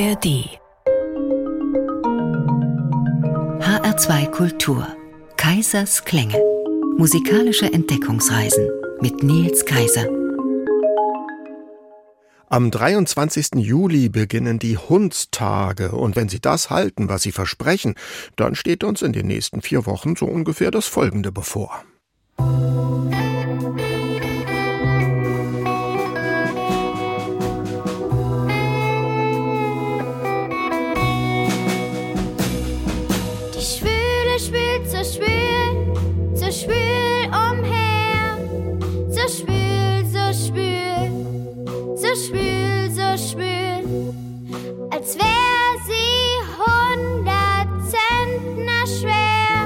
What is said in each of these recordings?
ARD HR2 Kultur Kaisers Klänge Musikalische Entdeckungsreisen mit Nils Kaiser am 23. Juli beginnen die Hundstage und wenn Sie das halten, was Sie versprechen, dann steht uns in den nächsten vier Wochen so ungefähr das Folgende bevor. schwül, so schwül, als wär sie hundert Zentner schwer.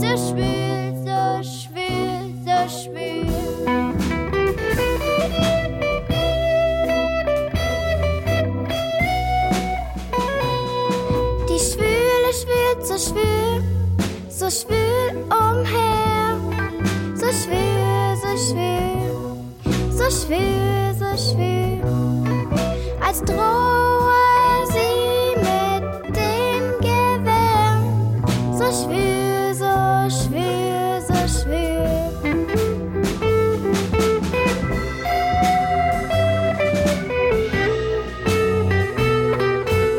So schwül, so schwül, so schwül. Die Schwüle schwült, so schwül, so schwül umher. So schwül, so schwül so schwer, so schwer, als drohe sie mit dem Gewehr. So schwer, so schwer, so schwer.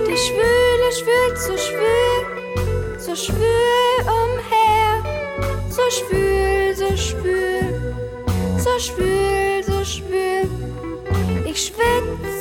Die Schwüle schwült so schwül, so schwül umher, so schwül, so schwül, so schwül spür, Ich schwitze.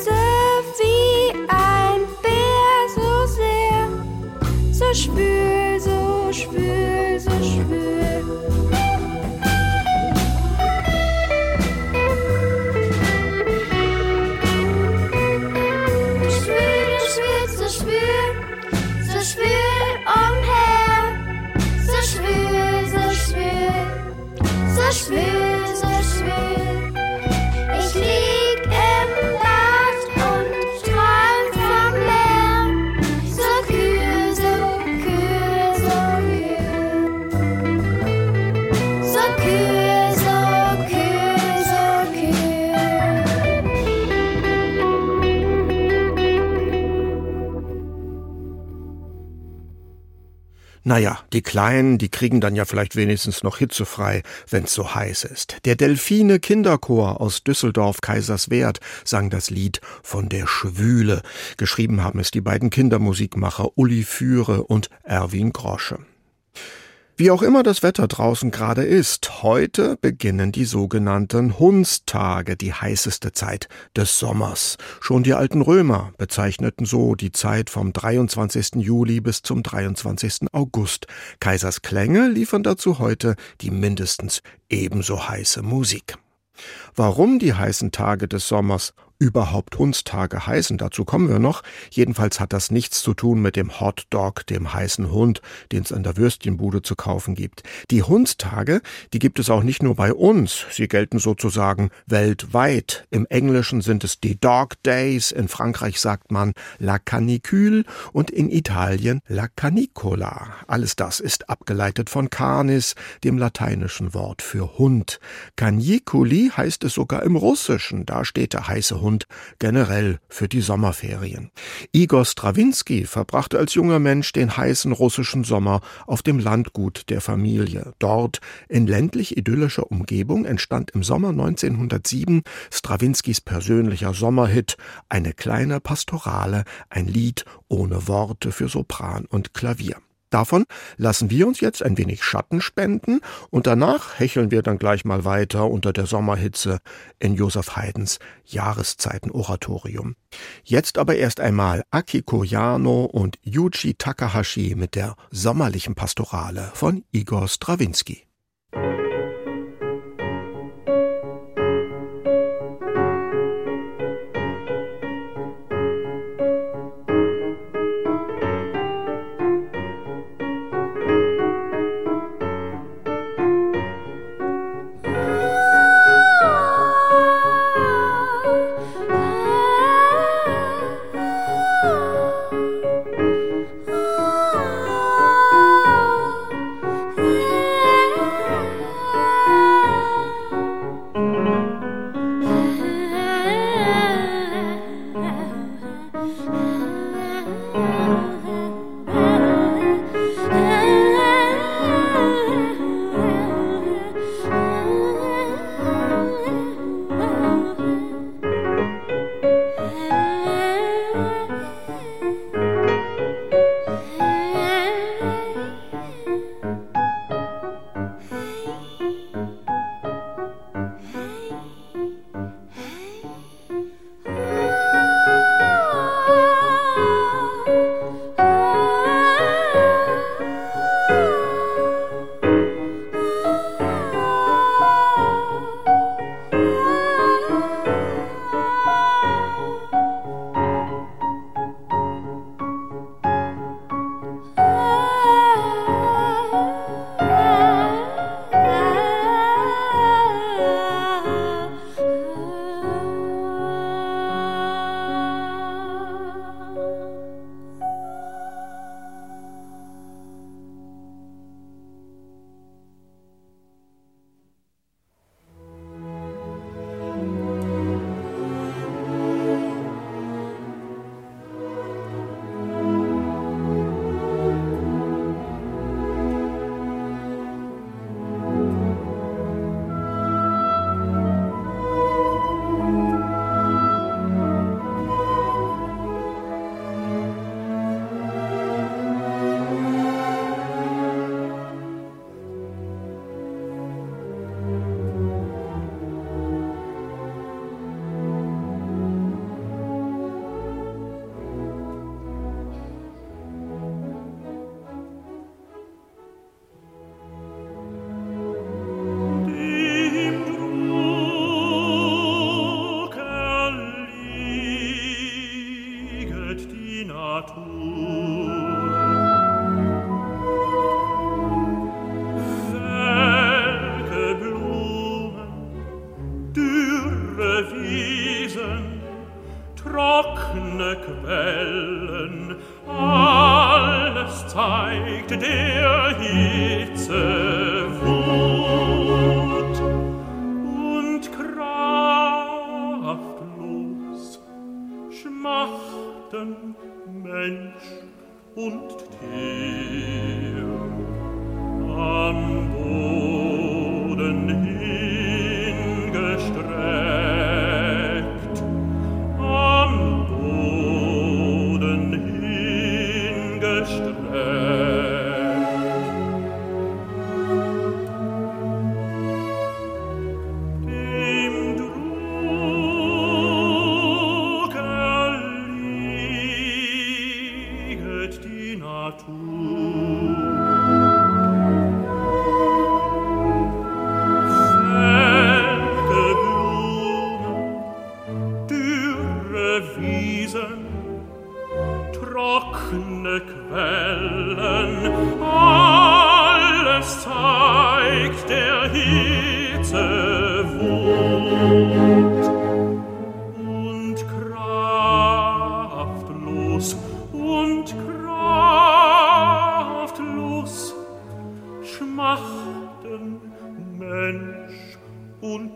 Naja, die Kleinen, die kriegen dann ja vielleicht wenigstens noch hitzefrei, wenn's so heiß ist. Der Delfine Kinderchor aus Düsseldorf Kaiserswerth sang das Lied von der Schwüle. Geschrieben haben es die beiden Kindermusikmacher Uli Führe und Erwin Grosche. Wie auch immer das Wetter draußen gerade ist, heute beginnen die sogenannten Hundstage, die heißeste Zeit des Sommers. Schon die alten Römer bezeichneten so die Zeit vom 23. Juli bis zum 23. August. Kaisers Klänge liefern dazu heute die mindestens ebenso heiße Musik. Warum die heißen Tage des Sommers überhaupt Hundstage heißen. Dazu kommen wir noch. Jedenfalls hat das nichts zu tun mit dem Hot Dog, dem heißen Hund, den es an der Würstchenbude zu kaufen gibt. Die Hundstage, die gibt es auch nicht nur bei uns. Sie gelten sozusagen weltweit. Im Englischen sind es die Dog Days, in Frankreich sagt man La Canicule und in Italien La Canicola. Alles das ist abgeleitet von Canis, dem lateinischen Wort für Hund. Caniculi heißt es sogar im Russischen. Da steht der heiße Hund Hund generell für die Sommerferien. Igor Strawinski verbrachte als junger Mensch den heißen russischen Sommer auf dem Landgut der Familie. Dort, in ländlich idyllischer Umgebung, entstand im Sommer 1907 Strawinskis persönlicher Sommerhit, eine kleine Pastorale, ein Lied ohne Worte für Sopran und Klavier. Davon lassen wir uns jetzt ein wenig Schatten spenden und danach hecheln wir dann gleich mal weiter unter der Sommerhitze in Josef Haydns Jahreszeiten-Oratorium. Jetzt aber erst einmal Akiko Yano und Yuji Takahashi mit der sommerlichen Pastorale von Igor Strawinski. und kraftlos schmachten Mensch und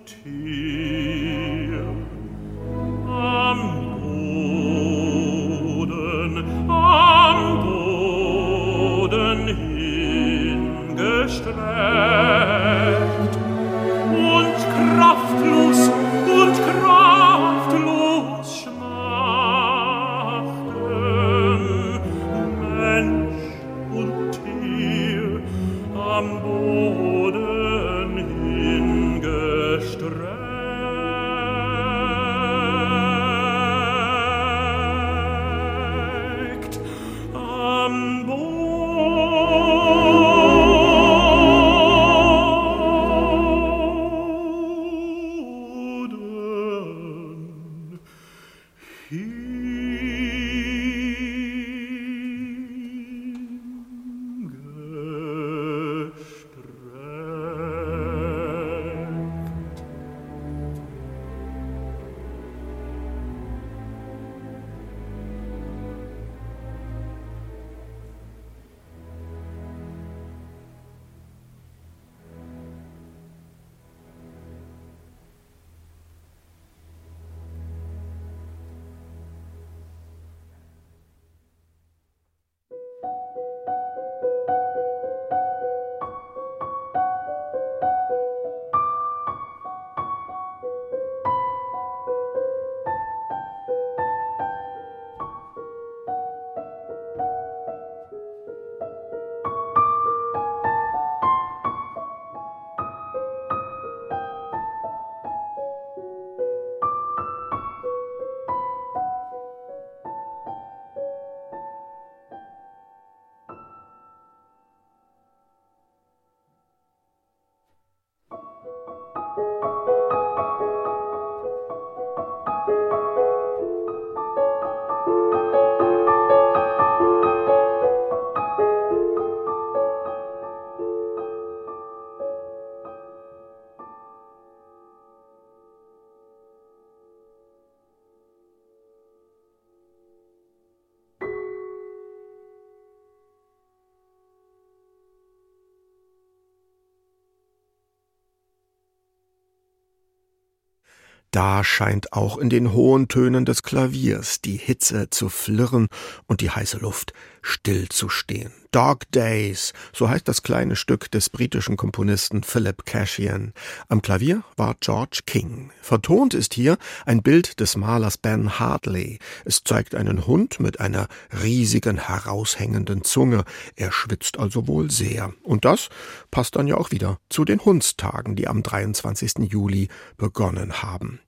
Da scheint auch in den hohen Tönen des Klaviers die Hitze zu flirren und die heiße Luft stillzustehen. Dog Days, so heißt das kleine Stück des britischen Komponisten Philip Cashian. Am Klavier war George King. Vertont ist hier ein Bild des Malers Ben Hartley. Es zeigt einen Hund mit einer riesigen heraushängenden Zunge. Er schwitzt also wohl sehr. Und das passt dann ja auch wieder zu den Hundstagen, die am 23. Juli begonnen haben.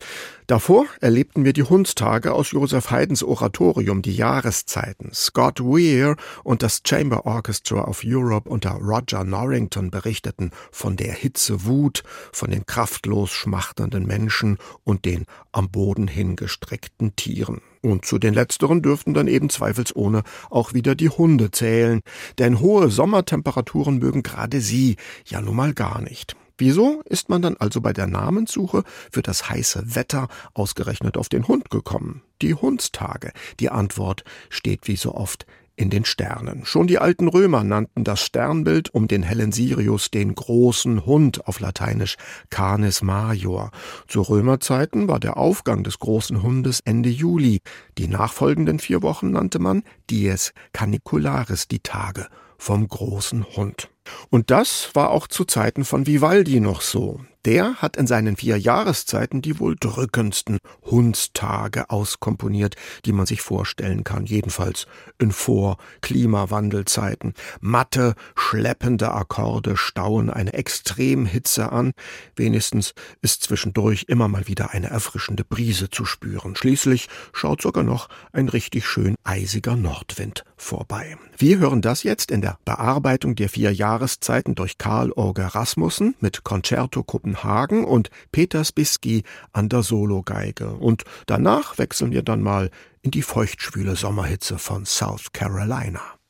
Davor erlebten wir die Hundstage aus Joseph Haydns Oratorium, die Jahreszeiten. Scott Weir und das Chamber Orchestra of Europe unter Roger Norrington berichteten von der Hitzewut, von den kraftlos schmachtenden Menschen und den am Boden hingestreckten Tieren. Und zu den letzteren dürften dann eben zweifelsohne auch wieder die Hunde zählen, denn hohe Sommertemperaturen mögen gerade sie ja nun mal gar nicht. Wieso ist man dann also bei der Namenssuche für das heiße Wetter ausgerechnet auf den Hund gekommen? Die Hundstage. Die Antwort steht wie so oft in den Sternen. Schon die alten Römer nannten das Sternbild um den hellen Sirius den großen Hund auf Lateinisch Canis Major. Zu Römerzeiten war der Aufgang des großen Hundes Ende Juli. Die nachfolgenden vier Wochen nannte man Dies Canicularis, die Tage vom großen Hund. Und das war auch zu Zeiten von Vivaldi noch so. Der hat in seinen vier Jahreszeiten die wohl drückendsten Hundstage auskomponiert, die man sich vorstellen kann, jedenfalls in Vor-Klimawandelzeiten. Matte, schleppende Akkorde stauen eine Extremhitze an, wenigstens ist zwischendurch immer mal wieder eine erfrischende Brise zu spüren. Schließlich schaut sogar noch ein richtig schön eisiger Nordwind vorbei. Wir hören das jetzt in der Bearbeitung der vier Jahreszeiten durch Karl Orge Rasmussen mit Concerto Kopenhagen und Peter Spisky an der Sologeige. Und danach wechseln wir dann mal in die feuchtschwüle Sommerhitze von South Carolina.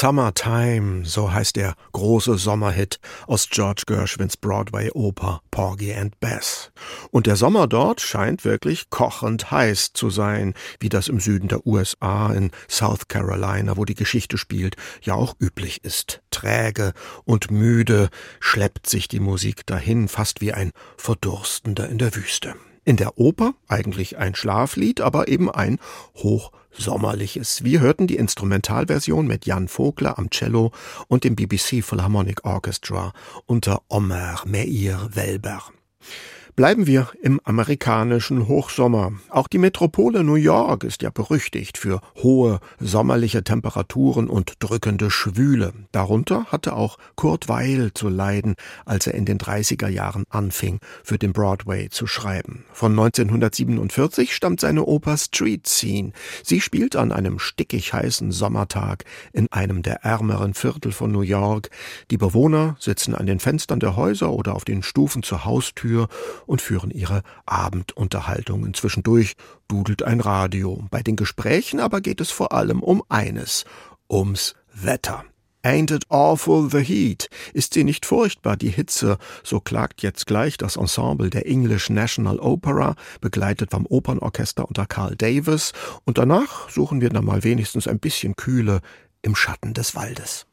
Summertime, so heißt der große Sommerhit aus George Gershwins Broadway-Oper Porgy and Bess. Und der Sommer dort scheint wirklich kochend heiß zu sein, wie das im Süden der USA in South Carolina, wo die Geschichte spielt, ja auch üblich ist. Träge und müde schleppt sich die Musik dahin, fast wie ein Verdurstender in der Wüste. In der Oper eigentlich ein Schlaflied, aber eben ein hochsommerliches. Wir hörten die Instrumentalversion mit Jan Vogler am Cello und dem BBC Philharmonic Orchestra unter Omer Meir Welber. Bleiben wir im amerikanischen Hochsommer. Auch die Metropole New York ist ja berüchtigt für hohe sommerliche Temperaturen und drückende Schwüle. Darunter hatte auch Kurt Weil zu leiden, als er in den 30er Jahren anfing, für den Broadway zu schreiben. Von 1947 stammt seine Oper Street Scene. Sie spielt an einem stickig heißen Sommertag in einem der ärmeren Viertel von New York. Die Bewohner sitzen an den Fenstern der Häuser oder auf den Stufen zur Haustür und führen ihre Abendunterhaltungen. Zwischendurch dudelt ein Radio. Bei den Gesprächen aber geht es vor allem um eines, ums Wetter. Ain't it awful the heat? Ist sie nicht furchtbar, die Hitze? So klagt jetzt gleich das Ensemble der English National Opera, begleitet vom Opernorchester unter Carl Davis. Und danach suchen wir dann mal wenigstens ein bisschen Kühle im Schatten des Waldes.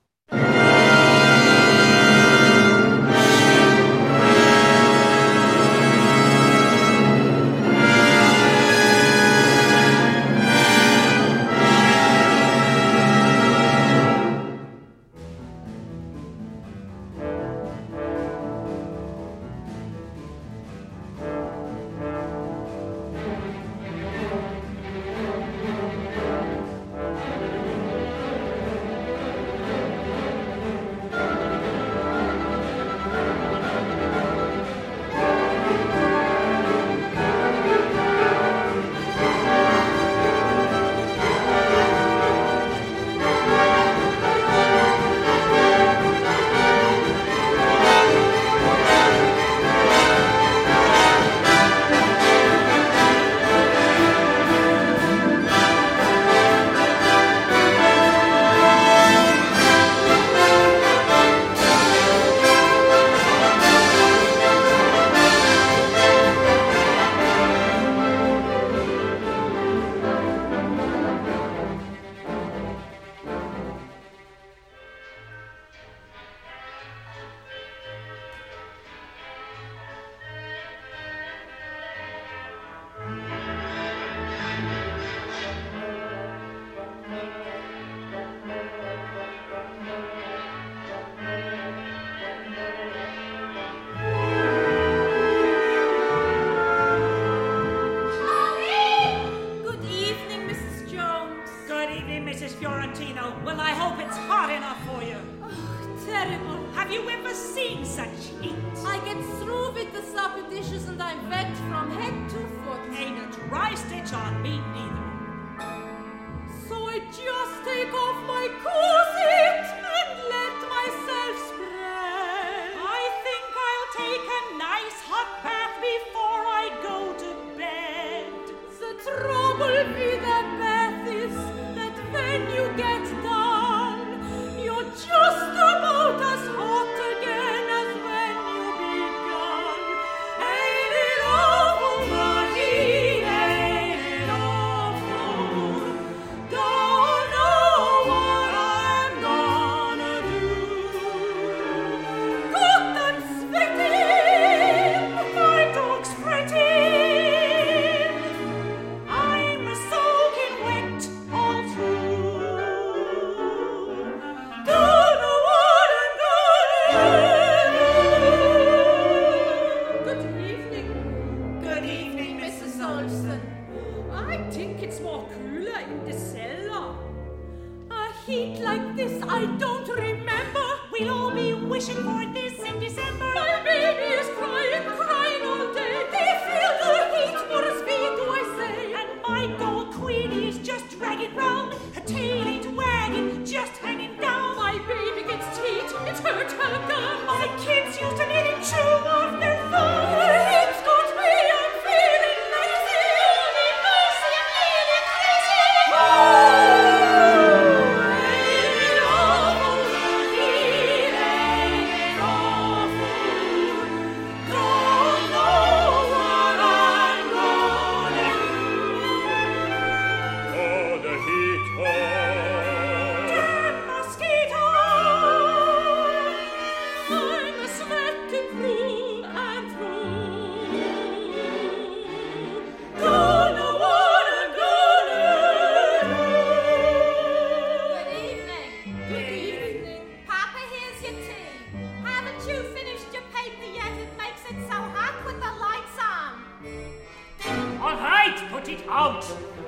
put it out.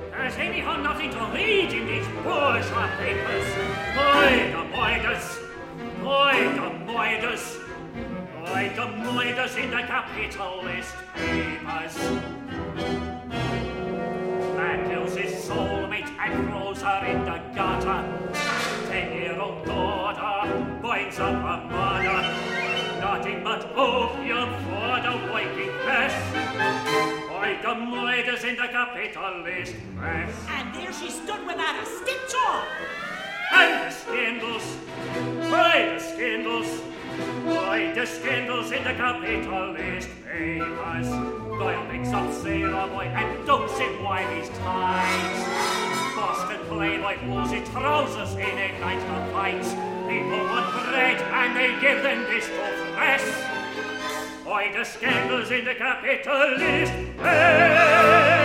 There's anyhow nothing to read in these bourgeois papers. Moidermoiders! Moidermoiders! Moidermoiders in the capitalist papers. Battles his soulmate and throws her in the gutter. Ten-year-old daughter binds up her mother. Nothing but opium for the waking press. By the murders in the capitalist mess. And there she stood without a stitch on. And the scandals, why the scandals, why the scandals in the capitalist papers. Doyle picks up Sailor Boy and dumps him while he's tight. Boston Playboy pulls his trousers in a night of fights. People want bread and they give them this to press. Why the scandals in the capitalist age?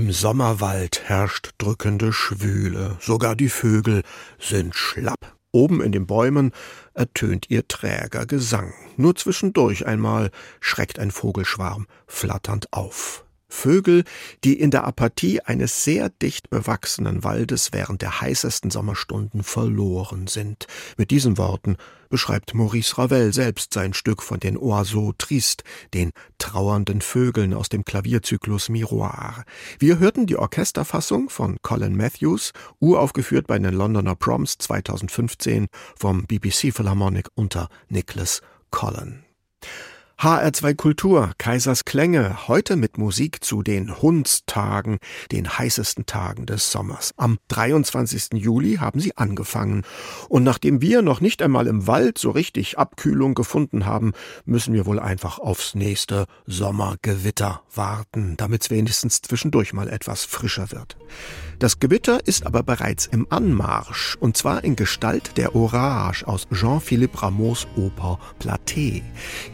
Im Sommerwald herrscht drückende Schwüle, sogar die Vögel sind schlapp. Oben in den Bäumen ertönt ihr träger Gesang. Nur zwischendurch einmal schreckt ein Vogelschwarm flatternd auf. Vögel, die in der Apathie eines sehr dicht bewachsenen Waldes während der heißesten Sommerstunden verloren sind. Mit diesen Worten beschreibt Maurice Ravel selbst sein Stück von den Oiseaux Tristes, den trauernden Vögeln aus dem Klavierzyklus Miroir. Wir hörten die Orchesterfassung von Colin Matthews, uraufgeführt bei den Londoner Proms 2015 vom BBC Philharmonic unter Nicholas Collin. HR2 Kultur, Kaisers Klänge, heute mit Musik zu den Hundstagen, den heißesten Tagen des Sommers. Am 23. Juli haben sie angefangen. Und nachdem wir noch nicht einmal im Wald so richtig Abkühlung gefunden haben, müssen wir wohl einfach aufs nächste Sommergewitter warten, damit es wenigstens zwischendurch mal etwas frischer wird. Das Gewitter ist aber bereits im Anmarsch, und zwar in Gestalt der Orage aus Jean-Philippe Rameaus Oper Platé.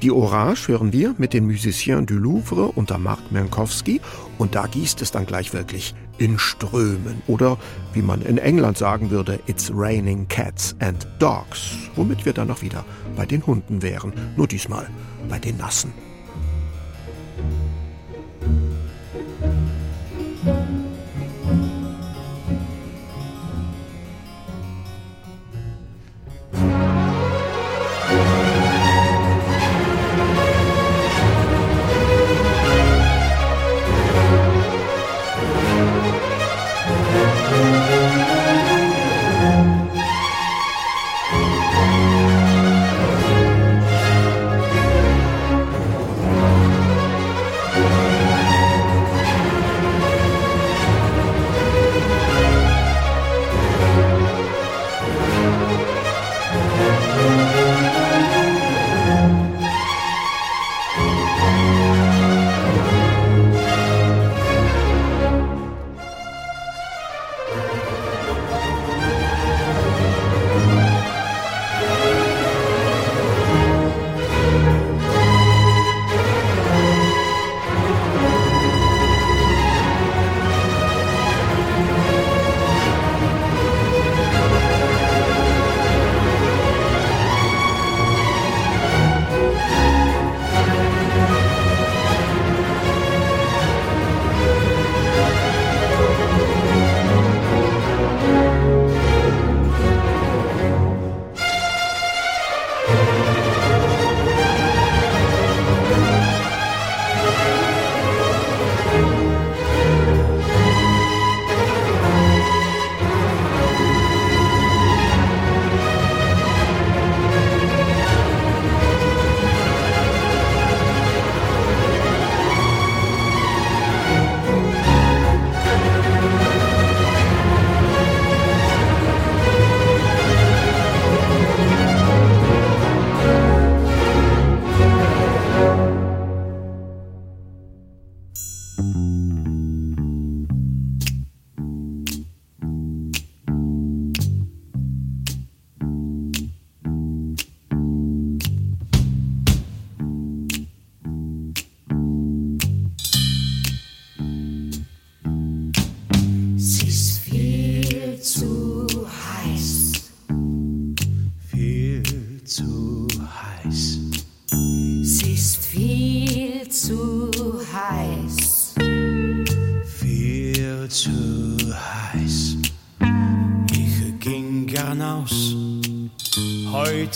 Die Orage hören wir mit den Musiciens du Louvre unter Marc Minkowski, und da gießt es dann gleich wirklich in Strömen. Oder wie man in England sagen würde, It's raining cats and dogs, womit wir dann noch wieder bei den Hunden wären, nur diesmal bei den Nassen.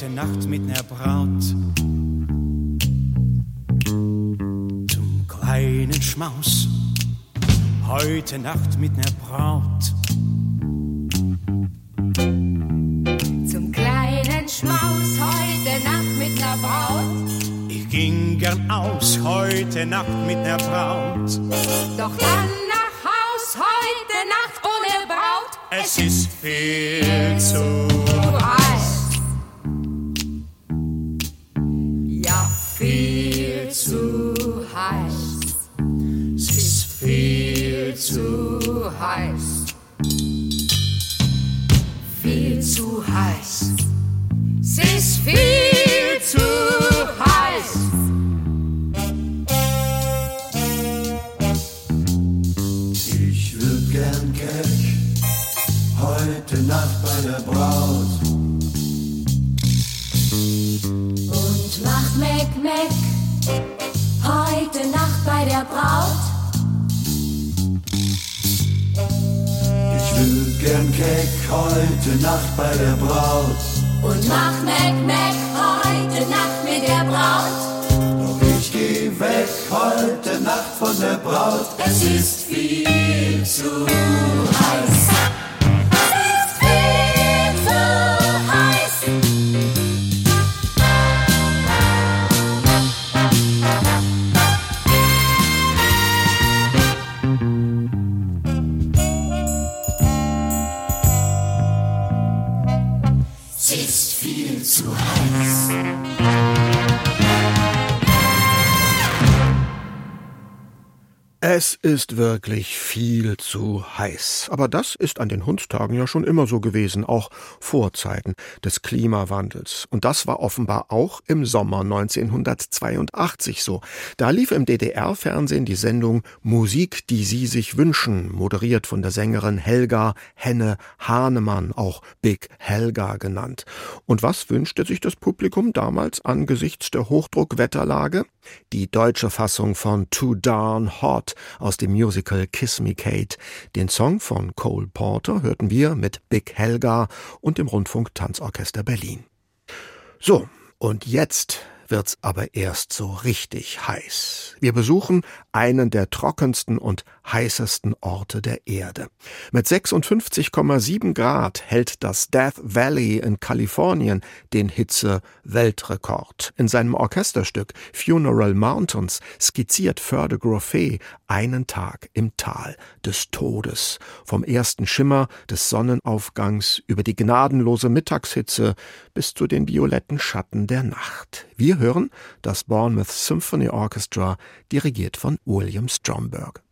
Heute Nacht mit ner Braut zum kleinen Schmaus. Heute Nacht mit ner Braut. Zum kleinen Schmaus heute Nacht mit ner Braut. Ich ging gern aus heute Nacht mit ner Braut. Doch dann nach Haus heute Nacht ohne Braut. Es ist viel zu heute Nacht bei der Braut. Und mach Meck, Meck, heute Nacht mit der Braut. Doch ich geh weg heute Nacht von der Braut. Es ist viel zu heiß. Es ist wirklich viel zu heiß. Aber das ist an den Hundstagen ja schon immer so gewesen, auch vor Zeiten des Klimawandels. Und das war offenbar auch im Sommer 1982 so. Da lief im DDR-Fernsehen die Sendung Musik, die Sie sich wünschen, moderiert von der Sängerin Helga Henne Hahnemann, auch Big Helga genannt. Und was wünschte sich das Publikum damals angesichts der Hochdruckwetterlage? Die deutsche Fassung von Too Darn Hot aus dem Musical Kiss Me Kate. Den Song von Cole Porter hörten wir mit Big Helga und dem Rundfunk Tanzorchester Berlin. So, und jetzt wird's aber erst so richtig heiß. Wir besuchen einen der trockensten und heißesten Orte der Erde. Mit 56,7 Grad hält das Death Valley in Kalifornien den Hitze-Weltrekord. In seinem Orchesterstück Funeral Mountains skizziert Förde Groffet einen Tag im Tal des Todes. Vom ersten Schimmer des Sonnenaufgangs über die gnadenlose Mittagshitze bis zu den violetten Schatten der Nacht. Wir hören das Bournemouth Symphony Orchestra, dirigiert von William Stromberg.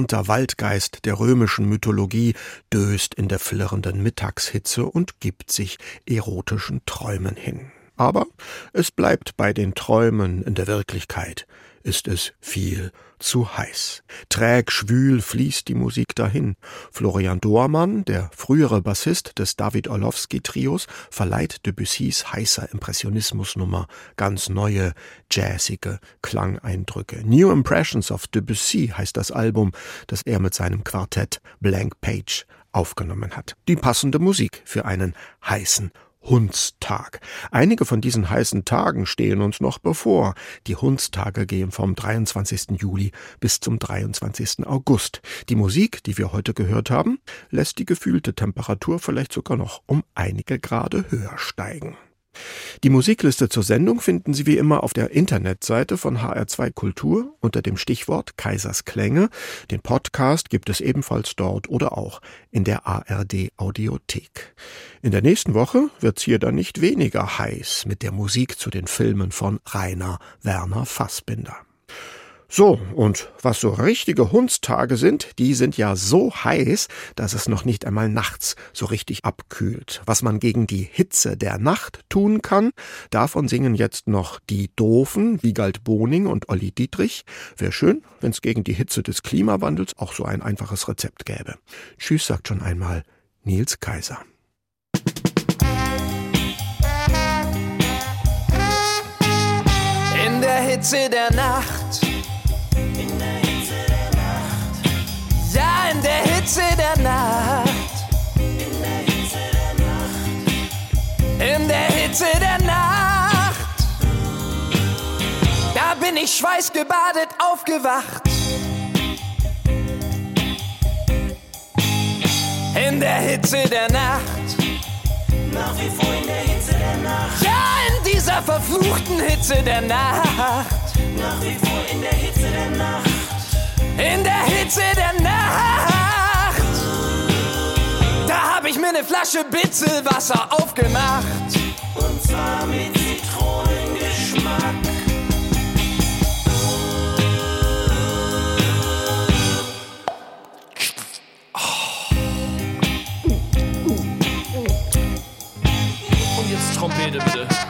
Gehörnter Waldgeist der römischen Mythologie, döst in der flirrenden Mittagshitze und gibt sich erotischen Träumen hin. Aber es bleibt bei den Träumen, in der Wirklichkeit ist es viel zu heiß. Träg schwül fließt die Musik dahin. Florian Dohrmann, der frühere Bassist des David Orlowski Trios, verleiht Debussys heißer Impressionismusnummer ganz neue, jazzige Klangeindrücke. New Impressions of Debussy heißt das Album, das er mit seinem Quartett Blank Page aufgenommen hat. Die passende Musik für einen heißen Hundstag. Einige von diesen heißen Tagen stehen uns noch bevor. Die Hundstage gehen vom 23. Juli bis zum 23. August. Die Musik, die wir heute gehört haben, lässt die gefühlte Temperatur vielleicht sogar noch um einige Grade höher steigen. Die Musikliste zur Sendung finden Sie wie immer auf der Internetseite von HR2 Kultur unter dem Stichwort Kaisers Klänge. Den Podcast gibt es ebenfalls dort oder auch in der ARD Audiothek. In der nächsten Woche wird's hier dann nicht weniger heiß mit der Musik zu den Filmen von Rainer Werner Fassbinder. So, und was so richtige Hundstage sind, die sind ja so heiß, dass es noch nicht einmal nachts so richtig abkühlt. Was man gegen die Hitze der Nacht tun kann, davon singen jetzt noch die Doofen, Wiegald Boning und Olli Dietrich. Wäre schön, wenn es gegen die Hitze des Klimawandels auch so ein einfaches Rezept gäbe. Tschüss, sagt schon einmal Nils Kaiser. In der Hitze der Nacht Nacht. In der Hitze der Nacht. Da bin ich schweißgebadet aufgewacht. In der Hitze der Nacht. Nach wie vor in der Hitze der Nacht. Ja, in dieser verfluchten Hitze der Nacht. Nach wie vor in der Hitze der Nacht in der Hitze der Nacht. Mir ne Flasche Bitzelwasser aufgemacht. Und zwar mit Zitronengeschmack. Und jetzt Trompete bitte.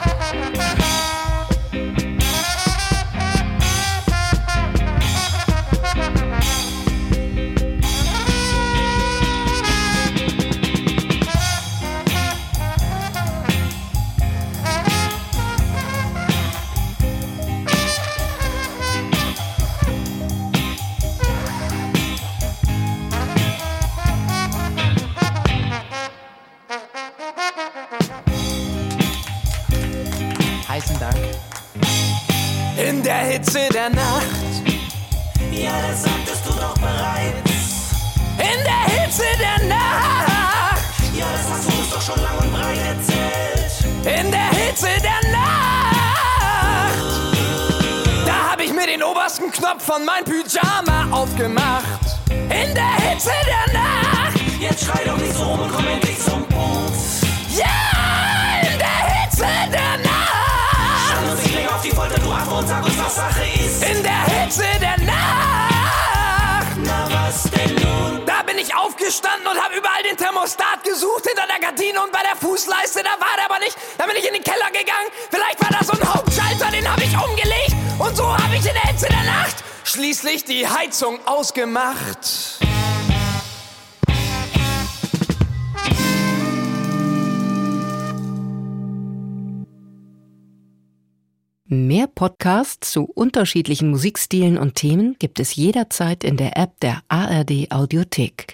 Heizung ausgemacht. Mehr Podcasts zu unterschiedlichen Musikstilen und Themen gibt es jederzeit in der App der ARD Audiothek.